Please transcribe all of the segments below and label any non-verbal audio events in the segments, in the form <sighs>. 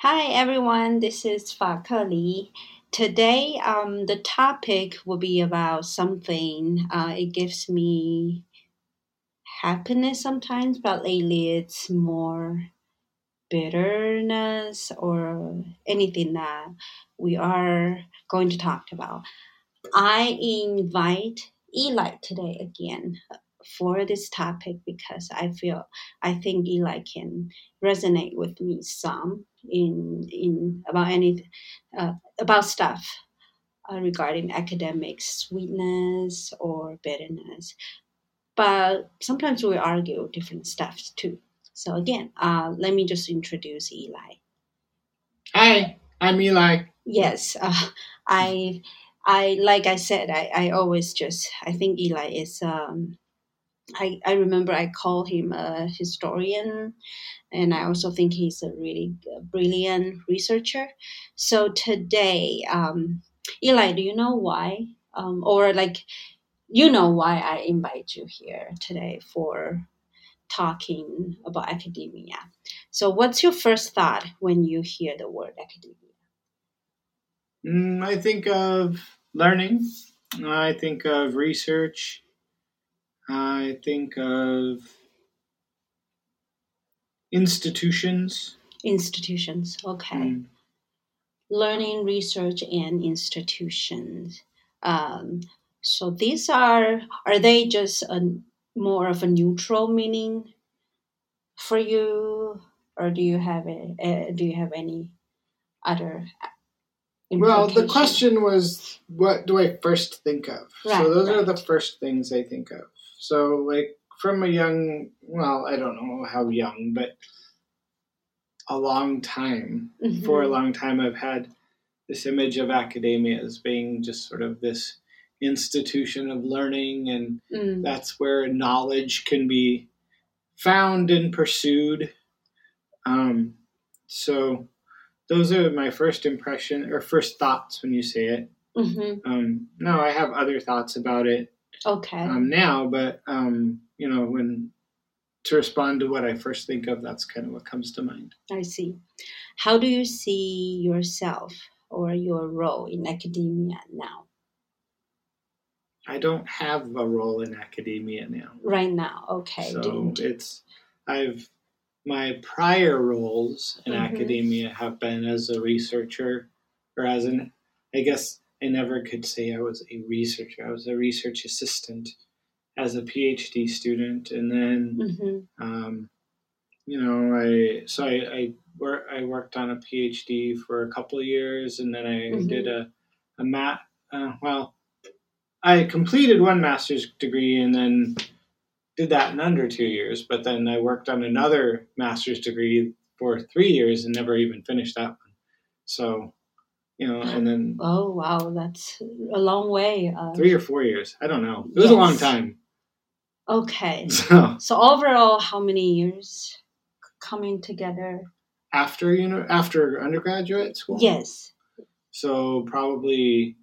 Hi everyone, this is Fa Li. Today, um, the topic will be about something. Uh, it gives me happiness sometimes, but lately it's more bitterness or anything that we are going to talk about. I invite Eli today again for this topic because I feel I think Eli can resonate with me some in in about any uh, about stuff uh, regarding academic sweetness or bitterness. But sometimes we argue different stuff too. So again, uh, let me just introduce Eli. Hi, I'm Eli. Yes, <laughs> uh, I I like I said, I, I always just I think Eli is um, I, I remember I call him a historian, and I also think he's a really brilliant researcher. So today, um, Eli, do you know why, um, or like, you know why I invite you here today for talking about academia? So, what's your first thought when you hear the word academia? Mm, I think of learning. I think of research. I think of institutions. Institutions, okay. Mm. Learning, research, and institutions. Um, so these are are they just a more of a neutral meaning for you, or do you have a, do you have any other well, the question was, what do I first think of? Right, so those right. are the first things I think of. So, like, from a young, well, I don't know how young, but a long time, mm-hmm. for a long time, I've had this image of academia as being just sort of this institution of learning, and mm. that's where knowledge can be found and pursued. Um, so, those are my first impression or first thoughts when you say it. Mm-hmm. Um, no, I have other thoughts about it. Okay. Um, now, but um, you know, when to respond to what I first think of, that's kind of what comes to mind. I see. How do you see yourself or your role in academia now? I don't have a role in academia now. Right now, okay. So it's I've my prior roles in mm-hmm. academia have been as a researcher or as an I guess I never could say I was a researcher. I was a research assistant as a PhD student, and then mm-hmm. um, you know I so I I, wor- I worked on a PhD for a couple of years, and then I mm-hmm. did a a mat. Uh, well, I completed one master's degree, and then did that in under two years. But then I worked on another master's degree for three years and never even finished that one. So you know, and then oh wow, that's a long way. Uh, three or four years, I don't know. It was yes. a long time. Okay. <laughs> So, so overall, how many years coming together? After you know, after undergraduate school. Yes. So probably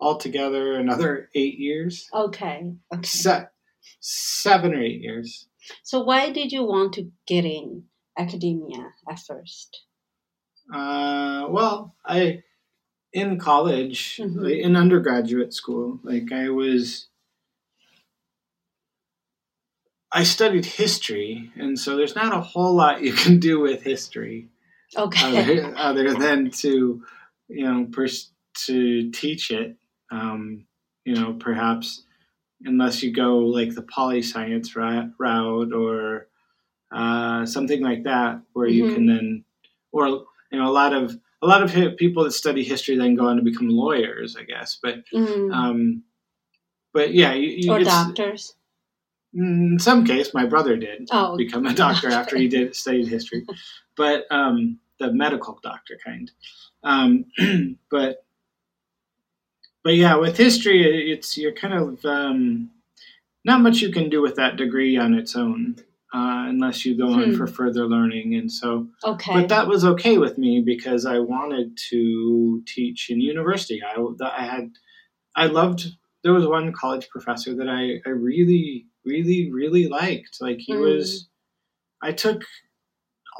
altogether another eight years. Okay. okay. Se- seven or eight years. So why did you want to get in academia at first? Uh, well, I in college, mm-hmm. in undergraduate school, like I was, I studied history, and so there's not a whole lot you can do with history. Okay. Other, other than to, you know, pers- to teach it, um, you know, perhaps unless you go like the poli science route or uh, something like that, where mm-hmm. you can then, or you know, a lot of a lot of people that study history then go on to become lawyers, I guess. But mm. um, but yeah, you, you, or doctors. In some case, my brother did oh. become a doctor after he did <laughs> studied history, but um, the medical doctor kind. Um, <clears throat> but but yeah, with history, it's you're kind of um, not much you can do with that degree on its own uh, unless you go on for hmm. further learning. And so, okay. But that was okay with me because I wanted to teach in university. I, I had, I loved, there was one college professor that I, I really, really, really liked. Like he mm. was, I took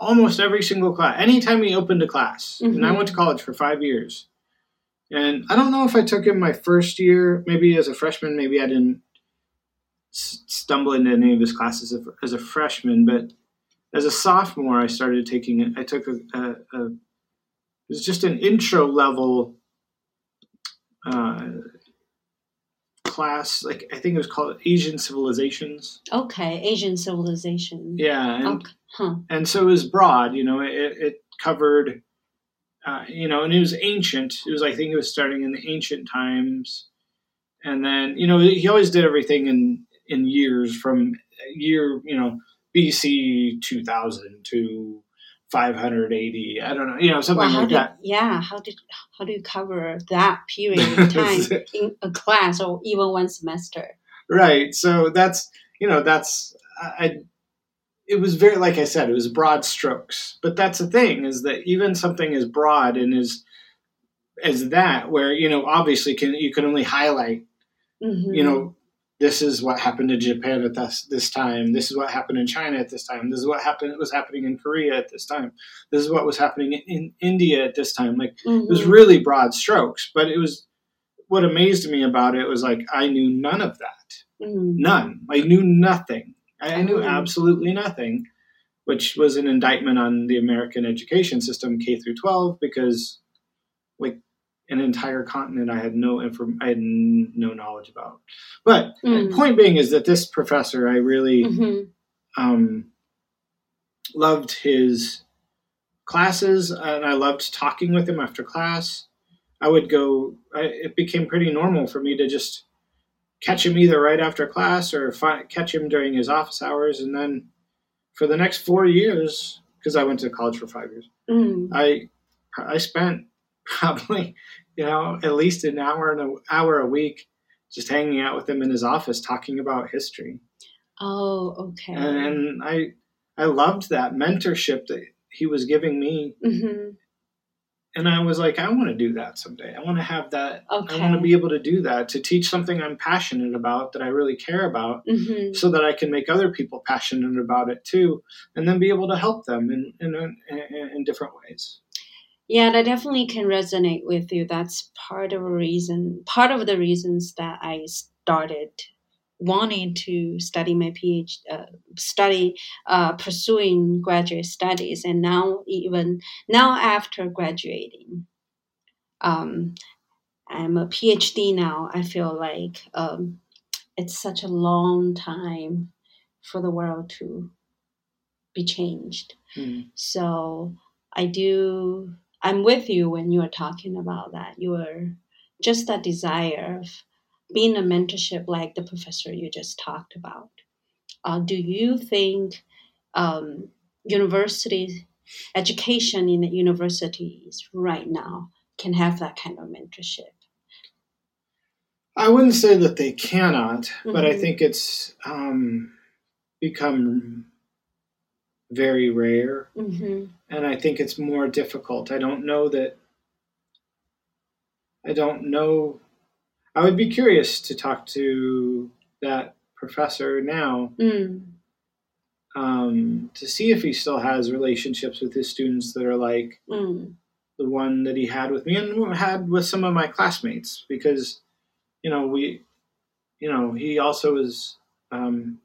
almost every single class. Anytime he opened a class, mm-hmm. and I Mhm. went to college for five years, and I don't know if I took him my first year, maybe as a freshman, maybe I didn't s- stumble into any of his classes as a, as a freshman, but as a sophomore, I started taking it. I took a, a, a it was just an intro level uh, class, like I think it was called Asian Civilizations. Okay, Asian civilization. Yeah, and Okay. Huh. and so it was broad. You know, it, it covered, uh, you know, and it was ancient. It was I think it was starting in the ancient times, and then you know he always did everything in in years from year you know BC two thousand to five hundred eighty. I don't know, you know, something Well, like did, that. yeah, how did how do you cover that period of <laughs> time in a class or even one semester? Right. So that's you know that's I. It was very like I said, it was broad strokes. But that's the thing is that even something as broad and as as that, where you know obviously can you can only highlight Mhm. you know this is what happened in Japan at this this time. This is what happened in China at this time. This is what happened was happening in Korea at this time. This is what was happening in, in India at this time. Like it was Mhm. really broad strokes, but it was what amazed me about it was like I knew none of that Mhm. none. I knew nothing. I I knew Oh. absolutely nothing, which was an indictment on the American education system, K through 12, because like an entire continent I had no inform I had n- no knowledge about. But Mm. the point being is that this professor, I really Mhm. um, loved his classes, and I loved talking with him after class. I would go. I, it became pretty normal for me to just catch him either right after class or fi- catch him during his office hours, and then for the next four years, because I went to college for five years, Mm. I I spent probably you know at least an hour and an hour a week just hanging out with him in his office talking about history Oh, okay. and, and I I loved that mentorship that he was giving me, Mhm. and I was like, I want to do that someday. I want to have that. Okay. I want to be able to do that to teach something I'm passionate about that I really care about, Mhm. so that I can make other people passionate about it too, and then be able to help them in in, in, in different ways. Yeah, that definitely can resonate with you. That's part of a reason, part of the reasons that I started wanting to study my PhD, uh, study, uh, pursuing graduate studies, and now even now after graduating, um, I'm a PhD now. I feel like um, it's such a long time for the world to be changed. Hmm. So I do, I'm with you when you are talking about that. You are just that desire of being a mentorship like the professor you just talked about. Uh, do you think um, university education in the universities right now can have that kind of mentorship? I wouldn't say that they cannot, but I Mhm. think it's um, become very rare. hmm and I think it's more difficult. I don't know that. I don't know. I would be curious to talk to that professor now Mm. um, to see if he still has relationships with his students that are like Mm. the one that he had with me and had with some of my classmates because, you know, we, you know, he also is. Um,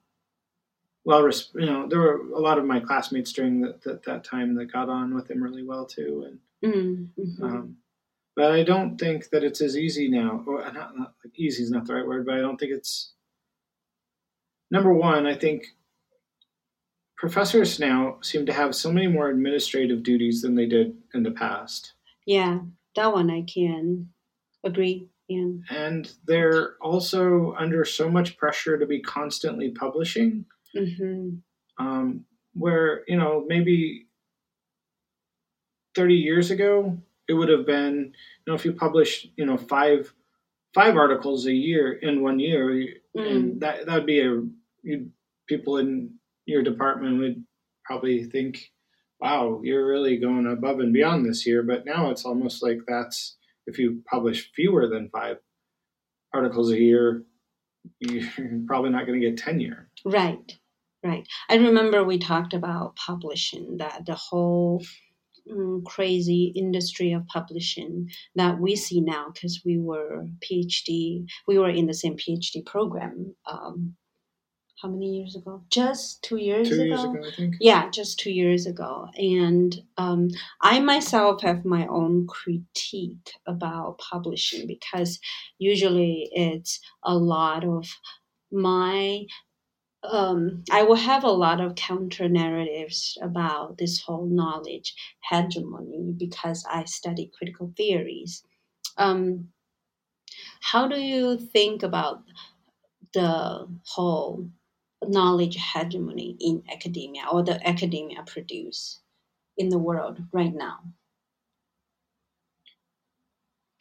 well, you know, there were a lot of my classmates during that that, that time that got on with him really well too, and Mm. mhm. Um, but I don't think that it's as easy now. Or not, not like easy is not the right word, but I don't think it's. Number one, I think professors now seem to have so many more administrative duties than they did in the past, Yeah, that one I can agree. Yeah. and they're also under so much pressure to be constantly publishing. Hmm Um, where you know maybe thirty years ago it would have been you know if you published you know five five articles a year in one year Mm. and that that would be a you, people in your department would probably think wow you're really going above and beyond this year. But now it's almost like that's if you publish fewer than five articles a year <laughs> you're probably not going to get tenure. Right, right. I remember we talked about publishing that the whole mm, crazy industry of publishing that we see now because we were PhD, we were in the same PhD program. Um, how many years ago? Just two years Two ago. years ago, I think. Yeah, just two years ago. And um, I myself have my own critique about publishing because usually it's a lot of my. Um, I will have a lot of counter narratives about this whole knowledge hegemony because I study critical theories. Um, how do you think about the whole knowledge hegemony in academia or the academia produce in the world right now?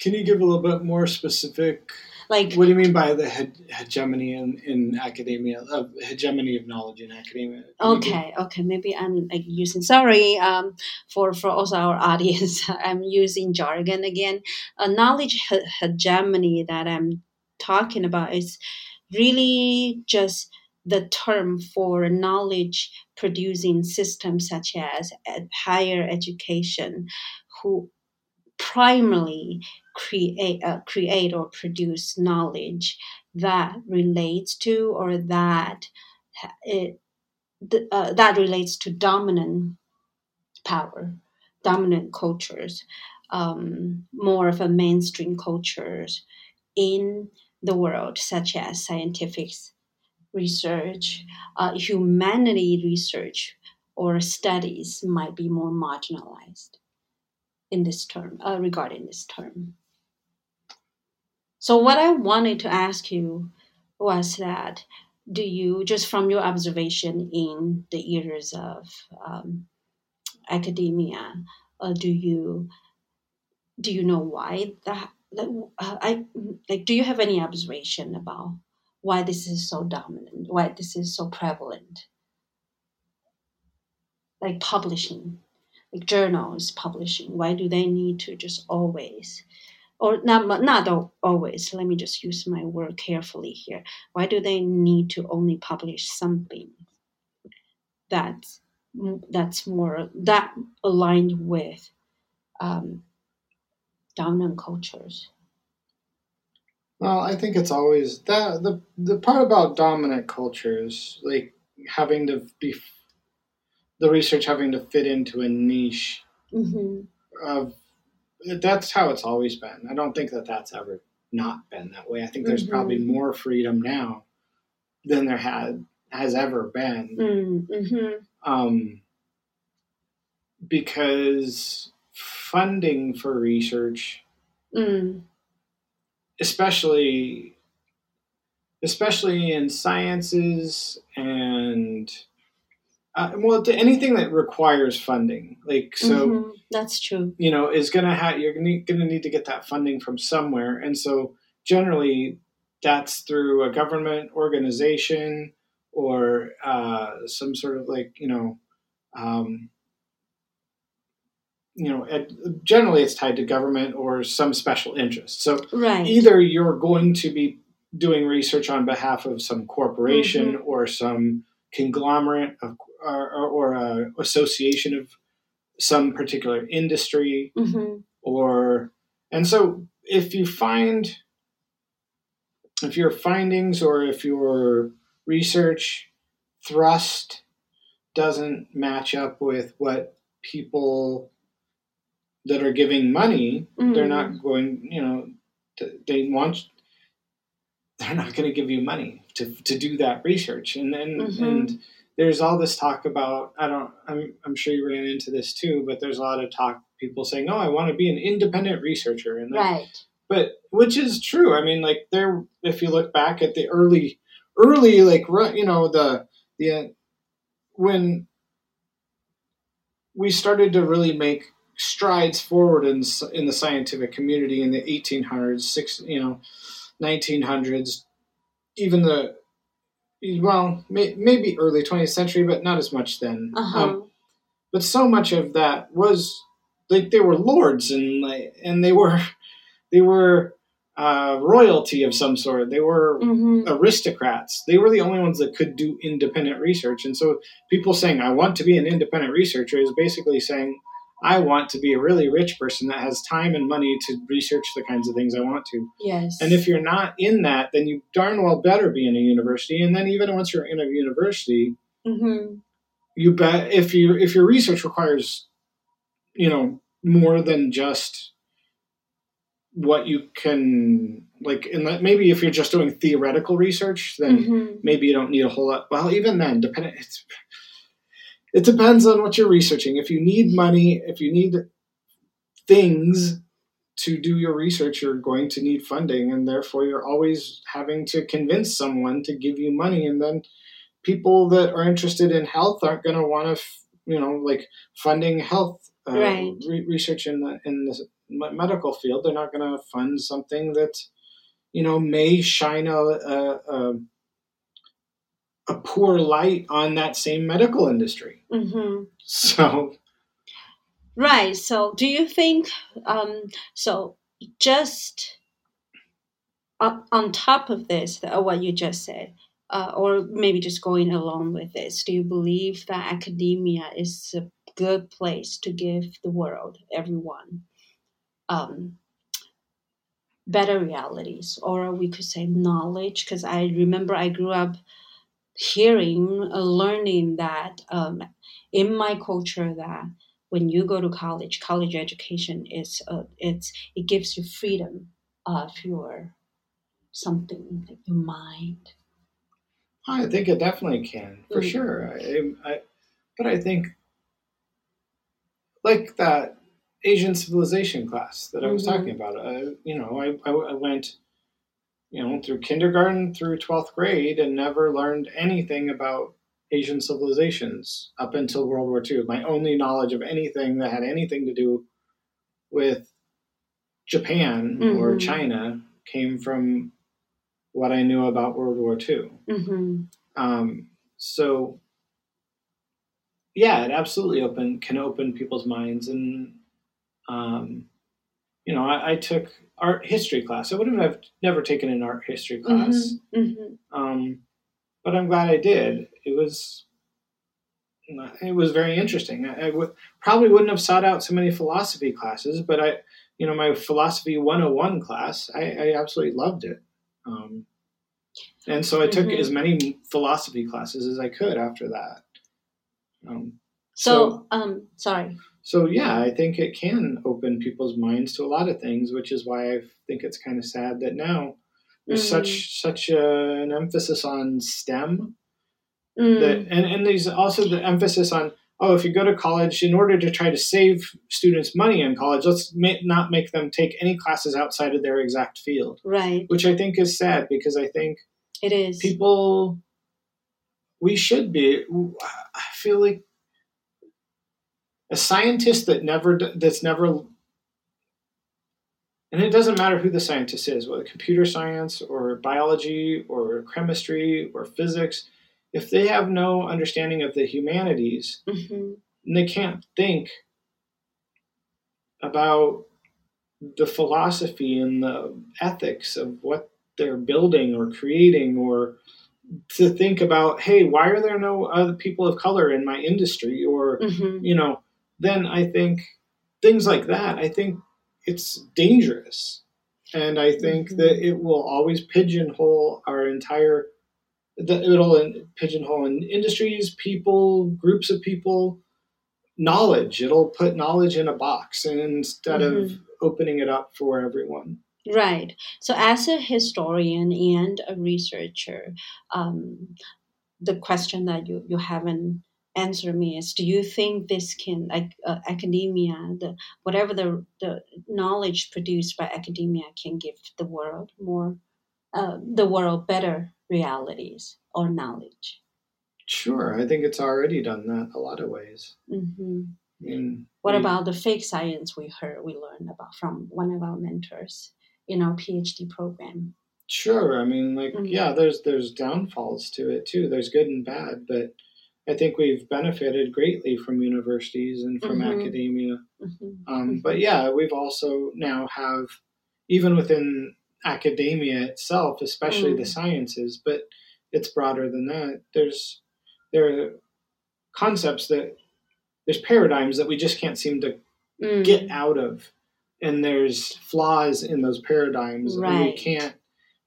Can you give a little bit more specific? Like, What do you mean by the he- hegemony in, in academia, of hegemony of knowledge in academia? Okay, okay, maybe I'm like using sorry um, for for also our <laughs> audience. I'm using jargon again. A knowledge he- hegemony that I'm talking about is really just the term for knowledge producing systems such as higher education who primarily create uh, create or produce knowledge that relates to or that it, uh, that relates to dominant power dominant cultures um, more of a mainstream cultures in the world such as scientific research, uh, humanity research, or studies might be more marginalized in this term, uh, regarding this term. So, what I wanted to ask you was that do you, just from your observation in the years of um, academia, uh, do you do you know why that? that uh, I like. Do you have any observation about why this is so dominant, why this is so prevalent. Like publishing, like journals publishing, why do they need to just always, or not not always? Let me just use my word carefully here. Why do they need to only publish something that's that's more that aligned with um, dominant cultures? Well, I think it's always that the the part about dominant cultures, like having to be the research having to fit into a niche hmm of that's how it's always been. I don't think that that's ever not been that way. I think there's Mhm. probably more freedom now than there had has ever been. Mm-hmm. Um, because funding for research Mm. especially especially in sciences and uh, well to anything that requires funding like so Mhm. That's true. you know is gonna have you're gonna, gonna need to get that funding from somewhere and so generally that's through a government organization or uh, some sort of like you know um, you know ed, generally it's tied to government or some special interest so Right. either you're going to be doing research on behalf of some corporation Mm-hmm. or some conglomerate of, or, or, or a association of some particular industry hmm or and so if you find if your findings or if your research thrust doesn't match up with what people that are giving money they're Mm. not going you know they want they're not going to give you money to, to do that research and then Mhm. and there's all this talk about i don't I'm, I'm sure you ran into this too but there's a lot of talk people saying oh i want to be an independent researcher and Right. but which is true i mean like there if you look back at the early early like you know the the when we started to really make strides forward in in the scientific community in the 1800s six you know 1900s even the well may, maybe early 20th century but not as much then Uh huh. Um, but so much of that was like they were lords and like and they were <laughs> they were uh, royalty of some sort. They were Mm-hmm. aristocrats. They were the only ones that could do independent research. And so people saying, I want to be an independent researcher is basically saying, I want to be a really rich person that has time and money to research the kinds of things I want to. Yes. And if you're not in that, then you darn well better be in a university. And then even once you're in a university, mm-hmm. you bet if you if your research requires, you know, more than just what you can like and that maybe if you're just doing theoretical research, then Mm-hmm. maybe you don't need a whole lot. Well, even then, depending, it's, it depends on what you're researching. If you need money, if you need things to do your research, you're going to need funding, and therefore you're always having to convince someone to give you money. And then people that are interested in health aren't going to want to, you know, like funding health uh, Right. re- research in the in the medical field. They're not going to fund something that you know may shine a, a, a a poor light on that same medical industry. Mm-hmm. So Right. So, do you think? Um, so, just up on top of this, uh, what you just said, uh, or maybe just going along with this, do you believe that academia is a good place to give the world, everyone, um, better realities, or we could say knowledge? Because I remember I grew up hearing, uh, learning that um, in my culture that when you go to college, college education is uh, it's it gives you freedom of your something like your mind. I think it definitely can for Mm. sure. I, I, but I think like that Asian civilization class that I was Mhm. talking about. Uh, you know, I, I, I went you know through kindergarten through twelfth grade and never learned anything about Asian civilizations up until World War II. My only knowledge of anything that had anything to do with Japan or Mhm. China came from what I knew about World War II. Mm-hmm. Um, so, yeah, it absolutely open can open people's minds, and um, you know, I, I took art history class. I would have never taken an art history class, Mm-hmm. um, but I'm glad I did. It was it was very interesting. I, I probably wouldn't have sought out so many philosophy classes, but I, you know, my philosophy 101 class, I, I absolutely loved it. Um, and so I took Mhm. as many philosophy classes as I could after that. Um, So, um, sorry. So yeah, I think it can open people's minds to a lot of things, which is why I think it's kind of sad that now there's Mm. such such a, an emphasis on STEM Mm, that and, and there's also the emphasis on oh if you go to college in order to try to save students money in college let's ma- not make them take any classes outside of their exact field right. which i think is sad because i think It is. people we should be i feel like a scientist that never that's never and it doesn't matter who the scientist is whether computer science or biology or chemistry or physics if they have no understanding of the humanities hmm and they can't think about the philosophy and the ethics of what they're building or creating or to think about hey why are there no other people of color in my industry? or hmm you know then i think things like that i think it's dangerous and i think Mhm. that it will always pigeonhole our entire that it'll pigeonhole in industries people groups of people knowledge it'll put knowledge in a box instead of opening it up for everyone Right. So, as a historian and a researcher, um, the question that you, you haven't answered me is do you think this can, like uh, academia, the, whatever the, the knowledge produced by academia can give the world more, uh, the world better realities or knowledge? sure i think it's already done that a lot of ways hmm I mean, What we- about the fake science we heard, we learned about from one of our mentors in our PhD program? Sure. I mean, like, Mhm. yeah, there's there's downfalls to it too. There's good and bad, but I think we've benefited greatly from universities and from Mhm. academia. hmm Um, but yeah, we've also now have even within academia itself, especially mm. the sciences, but it's broader than that. There's there are concepts that there's paradigms that we just can't seem to mm. get out of, and there's flaws in those paradigms, right. and we can't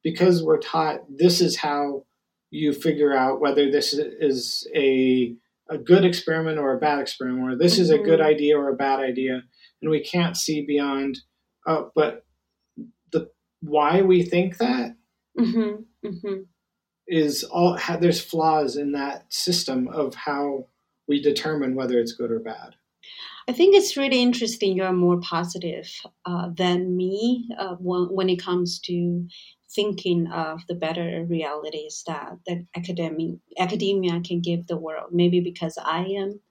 because we're taught this is how you figure out whether this is a a good experiment or a bad experiment, or this mm-hmm. is a good mm-hmm. idea or a bad idea, and we can't see beyond. Uh, but the why we think that mm-hmm. Mm-hmm. is all there's flaws in that system of how we determine whether it's good or bad. I think it's really interesting. You're more positive uh, than me uh, when, when it comes to thinking of the better realities that that academic academia can give the world. Maybe because I am,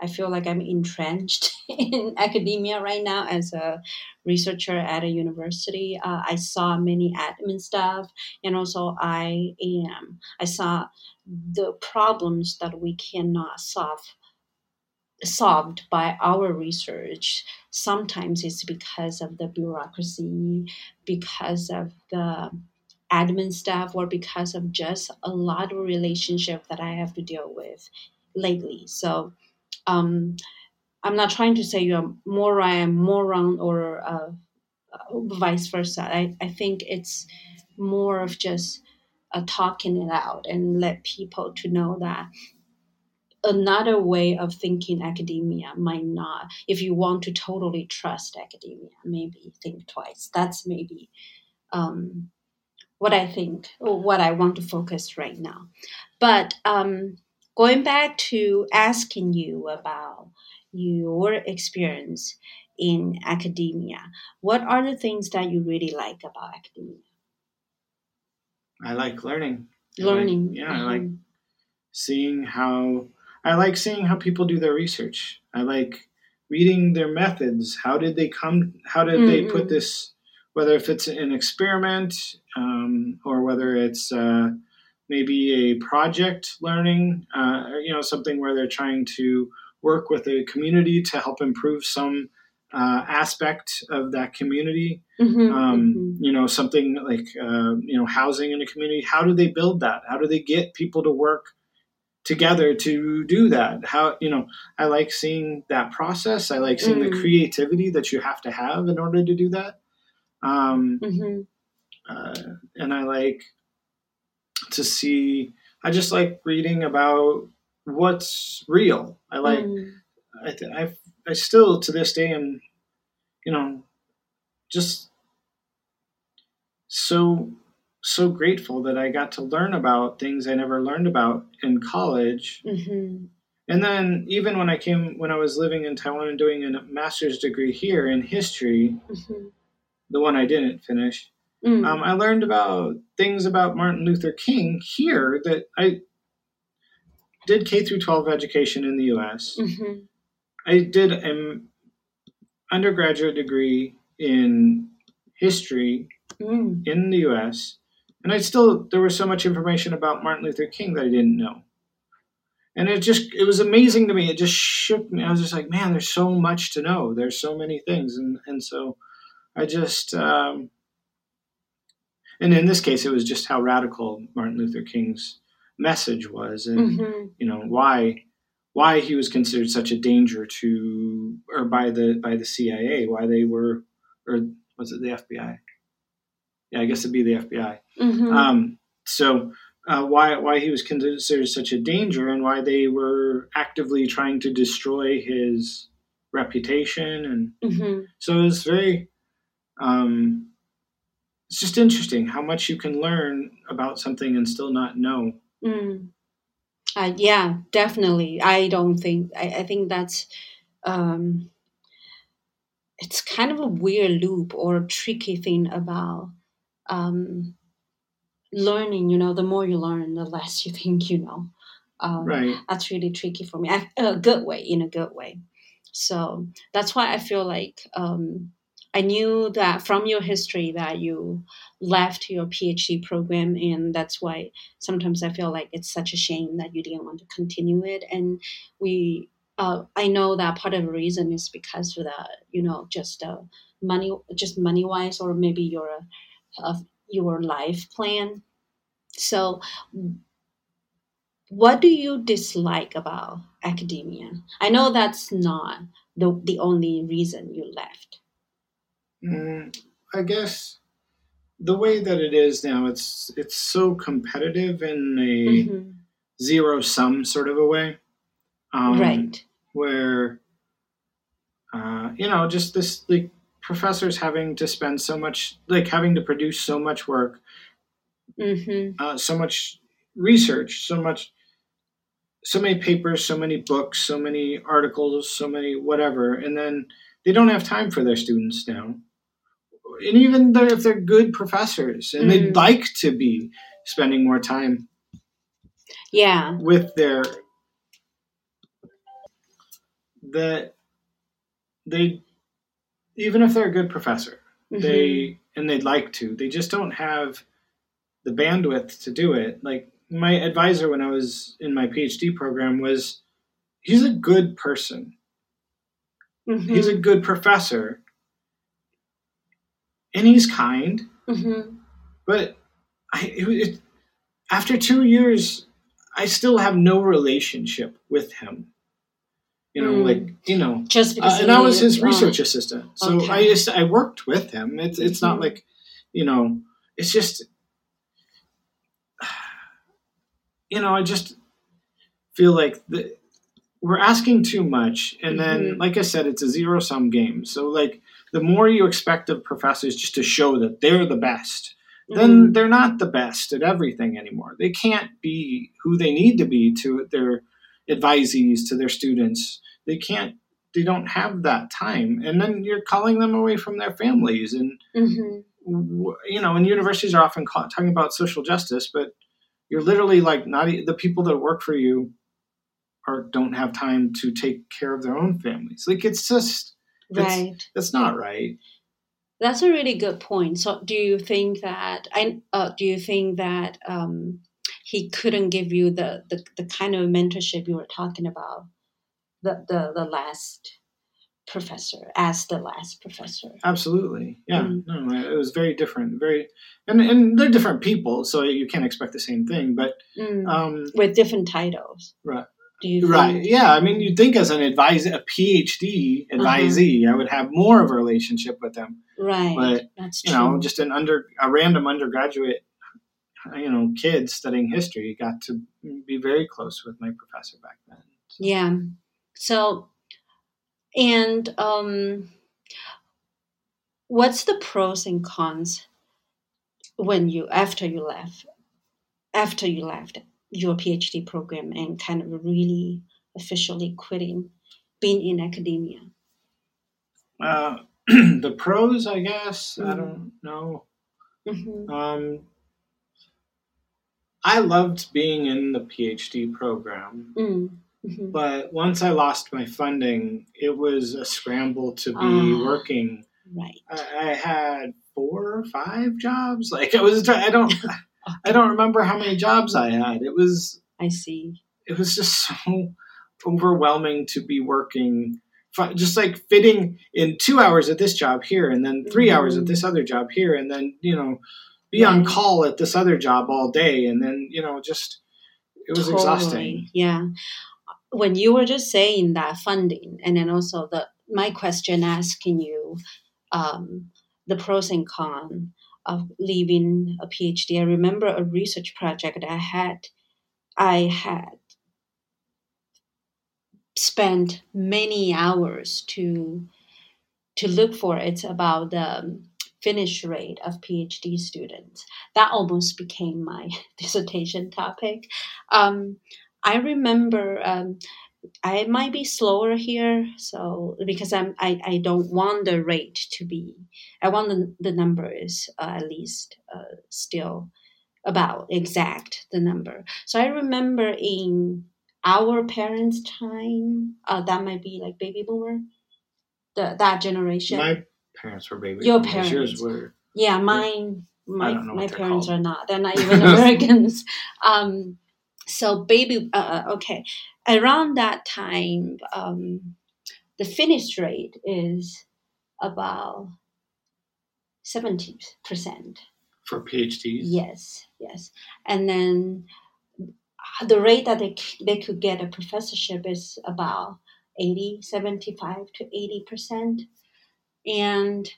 I feel like I'm entrenched <laughs> in academia right now as a researcher at a university. Uh, I saw many admin stuff, and also I am I saw the problems that we cannot solve solved by our research. Sometimes it's because of the bureaucracy, because of the admin staff, or because of just a lot of relationship that I have to deal with lately. So um, I'm not trying to say you're more right, more wrong, or uh, vice versa. I, I think it's more of just uh, talking it out and let people to know that another way of thinking academia might not if you want to totally trust academia maybe think twice that's maybe um, what i think or what i want to focus right now but um, going back to asking you about your experience in academia what are the things that you really like about academia i like learning learning I like, yeah mm-hmm. i like mm-hmm. seeing how I like seeing how people do their research. I like reading their methods. How did they come? How did mm-hmm. they put this? Whether if it's an experiment um, or whether it's uh, maybe a project learning, uh, you know, something where they're trying to work with a community to help improve some uh, aspect of that community. Mm-hmm, um, mm-hmm. You know, something like uh, you know housing in a community. How do they build that? How do they get people to work together to do that how you know i like seeing that process i like seeing mm. the creativity that you have to have in order to do that um, mm-hmm. uh, and i like to see i just like reading about what's real i like mm. I, I i still to this day am you know just so so grateful that I got to learn about things I never learned about in college. Mm-hmm. And then even when I came, when I was living in Taiwan and doing a master's degree here in history, mm-hmm. the one I didn't finish, mm-hmm. um, I learned about things about Martin Luther King here that I did K through 12 education in the U.S. Mm-hmm. I did an undergraduate degree in history mm. in the U.S. And I still, there was so much information about Martin Luther King that I didn't know. And it just, it was amazing to me. It just shook me. I was just like, man, there's so much to know. There's so many things. And, and so I just, um, and in this case, it was just how radical Martin Luther King's message was and, mm-hmm. you know, why, why he was considered such a danger to, or by the, by the CIA, why they were, or was it the FBI? Yeah, I guess it'd be the FBI. Mm-hmm. Um, so uh, why why he was considered such a danger and why they were actively trying to destroy his reputation and mm-hmm. so it's very um, it's just interesting how much you can learn about something and still not know. Mm. Uh, yeah, definitely. I don't think I, I think that's um, it's kind of a weird loop or a tricky thing about um, learning, you know, the more you learn, the less you <laughs> think you know. Um, right. That's really tricky for me. I, a good way, in a good way. So that's why I feel like um, I knew that from your history that you left your PhD program, and that's why sometimes I feel like it's such a shame that you didn't want to continue it. And we, uh, I know that part of the reason is because of the, you know, just uh, money, just money wise, or maybe your of your life plan. So, what do you dislike about academia? I know that's not the, the only reason you left. Mm, I guess the way that it is now, it's it's so competitive in a mm-hmm. zero sum sort of a way, um, right? Where uh, you know, just this like professors having to spend so much, like having to produce so much work, mm-hmm. uh, so much research, so much, so many papers, so many books, so many articles, so many whatever, and then they don't have time for their students now. And even if they're good professors and mm. they'd like to be spending more time, yeah, with their that they even if they're a good professor, mm-hmm. they and they'd like to, they just don't have the bandwidth to do it. Like my advisor when I was in my PhD program was he's a good person. Mm-hmm. He's a good professor. And he's kind. Mm-hmm. But I, it, it, after two years, I still have no relationship with him you know, mm. like you know, just because. Uh, and I was his research assistant, so okay. I just I worked with him. It's it's mm-hmm. not like, you know, it's just, <sighs> you know, I just feel like the, we're asking too much, and then, mm-hmm. like I said, it's a zero sum game. So like, the more you expect of professors just to show that they're the best, then mm-hmm. they're not the best at everything anymore. They can't be who they need to be to their advisees to their students. They can't they don't have that time. And then you're calling them away from their families and mm-hmm. you know and universities are often call, talking about social justice but you're literally like not the people that work for you or don't have time to take care of their own families. Like it's just right. it's, that's not right. That's a really good point. So do you think that i uh, do you think that um, he couldn't give you the, the the kind of mentorship you were talking about the, the, the last professor as the last professor. Absolutely. Yeah. Mm. No, it was very different. Very and and they're different people, so you can't expect the same thing, but mm. um, with different titles. Right. Do you right. Yeah. I mean you'd think as an advisor a PhD advisee, uh-huh. I would have more of a relationship with them. Right. But That's you true. know, just an under a random undergraduate you know, kid studying history got to be very close with my professor back then. So. Yeah. So, and um, what's the pros and cons when you after you left after you left your PhD program and kind of really officially quitting being in academia? Uh, <clears throat> the pros, I guess. Mm. I don't know. Mm-hmm. Um, I loved being in the PhD program. Mm. Mm-hmm. But once I lost my funding, it was a scramble to be uh, working. Right. I, I, had four or five jobs. Like I was, I don't, <laughs> I don't remember how many jobs I had. It was. I see. It was just so overwhelming to be working just like fitting in two hours at this job here and then 3 mm-hmm. hours at this other job here and then you know be right. on call at this other job all day and then you know just it was totally. exhausting yeah when you were just saying that funding, and then also the my question asking you um, the pros and cons of leaving a PhD. I remember a research project I had. I had spent many hours to to look for. It's about the finish rate of PhD students. That almost became my <laughs> dissertation topic. Um, I remember um, I might be slower here, so because I'm I, I don't want the rate to be I want the, the numbers uh, at least uh, still about exact the number. So I remember in our parents' time, uh, that might be like baby boomer, the that generation. My parents were baby. Your parents. Yours were. Yeah, mine. My my parents called. are not. They're not <laughs> even Americans. Um, so baby uh, uh, okay around that time um, the finish rate is about 70% For PhDs? Yes, yes. And then the rate that they, they could get a professorship is about 80, 75 to 80%. And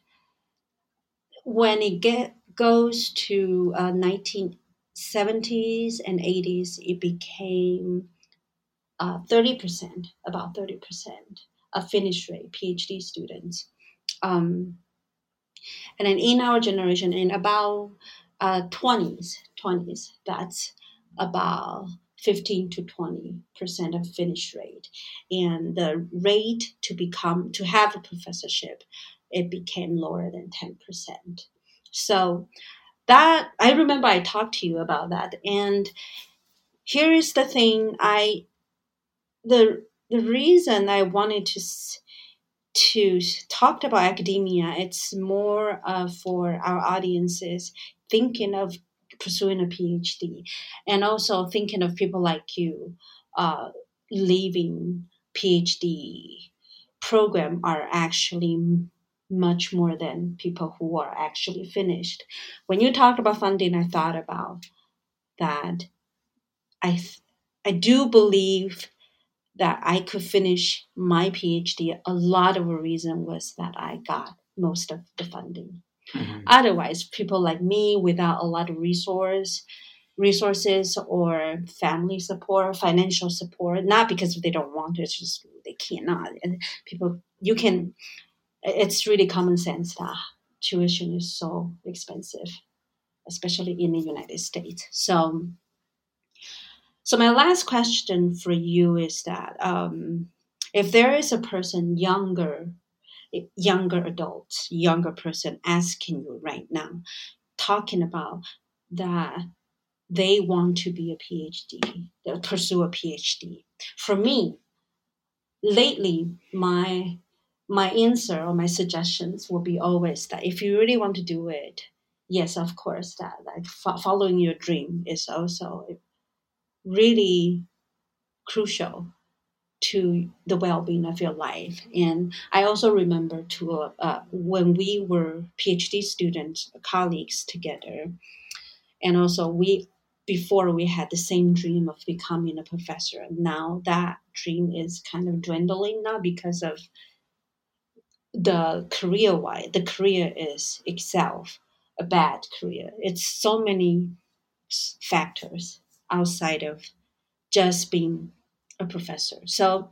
when it get goes to uh, 1970s and 80s, it became uh, 30%, about 30% of finish rate PhD students. Um, and then in our generation, in about uh, 20s, 20s, that's about 15 to 20 percent of finish rate and the rate to become to have a professorship it became lower than 10 percent. So that i remember i talked to you about that and here is the thing i the the reason i wanted to to talk about academia it's more uh, for our audiences thinking of pursuing a PhD, and also thinking of people like you uh, leaving PhD program are actually much more than people who are actually finished. When you talked about funding, I thought about that. I I do believe that I could finish my PhD. A lot of the reason was that I got most of the funding. Mm-hmm. Otherwise, people like me without a lot of resource resources or family support, financial support, not because they don't want to, it's just they cannot. And people, you can, it's really common sense that tuition is so expensive, especially in the United States. So, so my last question for you is that um, if there is a person younger younger adults, younger person asking you right now, talking about that they want to be a PhD, they'll pursue a PhD. For me, lately, my my answer or my suggestions will be always that if you really want to do it, yes, of course, that like following your dream is also really crucial to the well-being of your life. And I also remember to uh, when we were PhD students, colleagues together, and also we before we had the same dream of becoming a professor. Now that dream is kind of dwindling now because of the career wise. The career is itself a bad career. It's so many factors outside of just being a professor. So,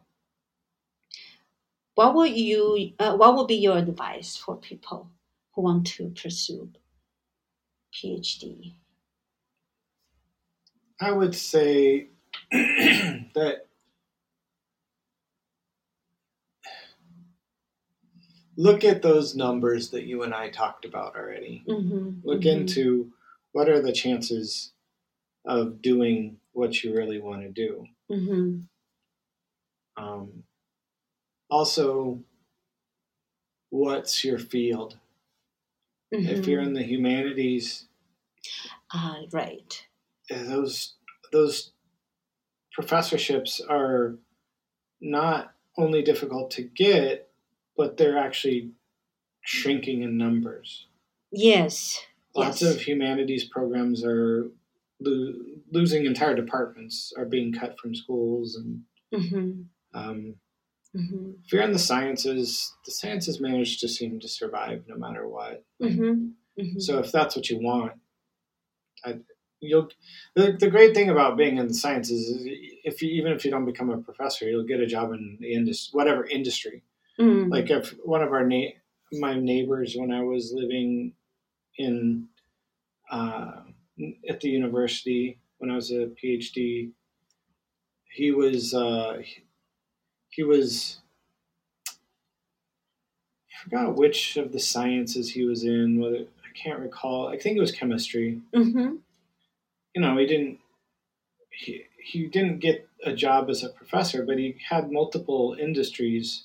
what would you? Uh, what would be your advice for people who want to pursue PhD? I would say <clears throat> that look at those numbers that you and I talked about already. Mm-hmm, look mm-hmm. into what are the chances of doing what you really want to do. Mm-hmm. Um, also, what's your field? Mm-hmm. If you're in the humanities, uh, right? Those those professorships are not only difficult to get, but they're actually shrinking in numbers. Yes. Lots yes. of humanities programs are lo- losing entire departments, are being cut from schools, and mm-hmm. Um, mm-hmm. If you're in the sciences, the sciences manage to seem to survive no matter what. Mm-hmm. mm-hmm. So if that's what you want, I, you'll. The, the great thing about being in the sciences is if you, even if you don't become a professor, you'll get a job in the industry, whatever industry. Mm-hmm. Like if one of our na- my neighbors when I was living in uh, at the university when I was a PhD, he was uh, he was I forgot which of the sciences he was in. Whether I can't recall. I think it was chemistry. Mm-hmm. You know, he didn't he he didn't get a job as a professor, but he had multiple industries.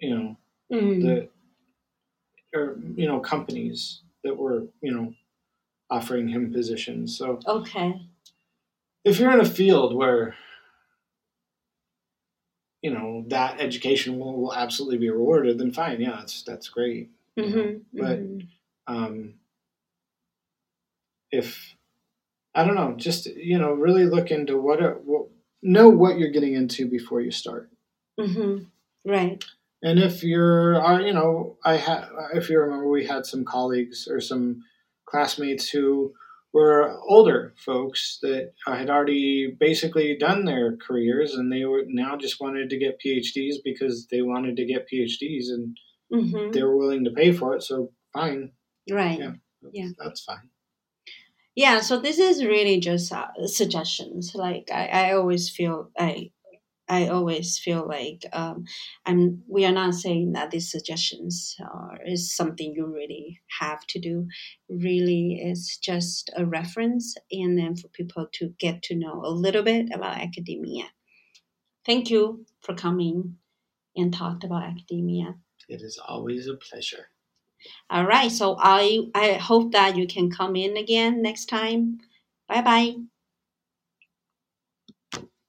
You know, mm-hmm. that or you know companies that were you know offering him positions. So okay, if you're in a field where you know that education will, will absolutely be rewarded, then fine, yeah, that's that's great. Mm-hmm, but mm-hmm. Um, if I don't know, just you know, really look into what, are, what know what you're getting into before you start. Mm-hmm. Right. And if you're, uh, you know, I had, if you remember, we had some colleagues or some classmates who were older folks that had already basically done their careers and they were now just wanted to get PhDs because they wanted to get PhDs and mm-hmm. they were willing to pay for it. So fine. Right. Yeah. That's, yeah. That's fine. Yeah. So this is really just uh, suggestions. Like I, I always feel I I always feel like um, I'm. We are not saying that these suggestions are is something you really have to do. Really, it's just a reference, and then for people to get to know a little bit about academia. Thank you for coming and talked about academia. It is always a pleasure. All right, so I I hope that you can come in again next time. Bye bye.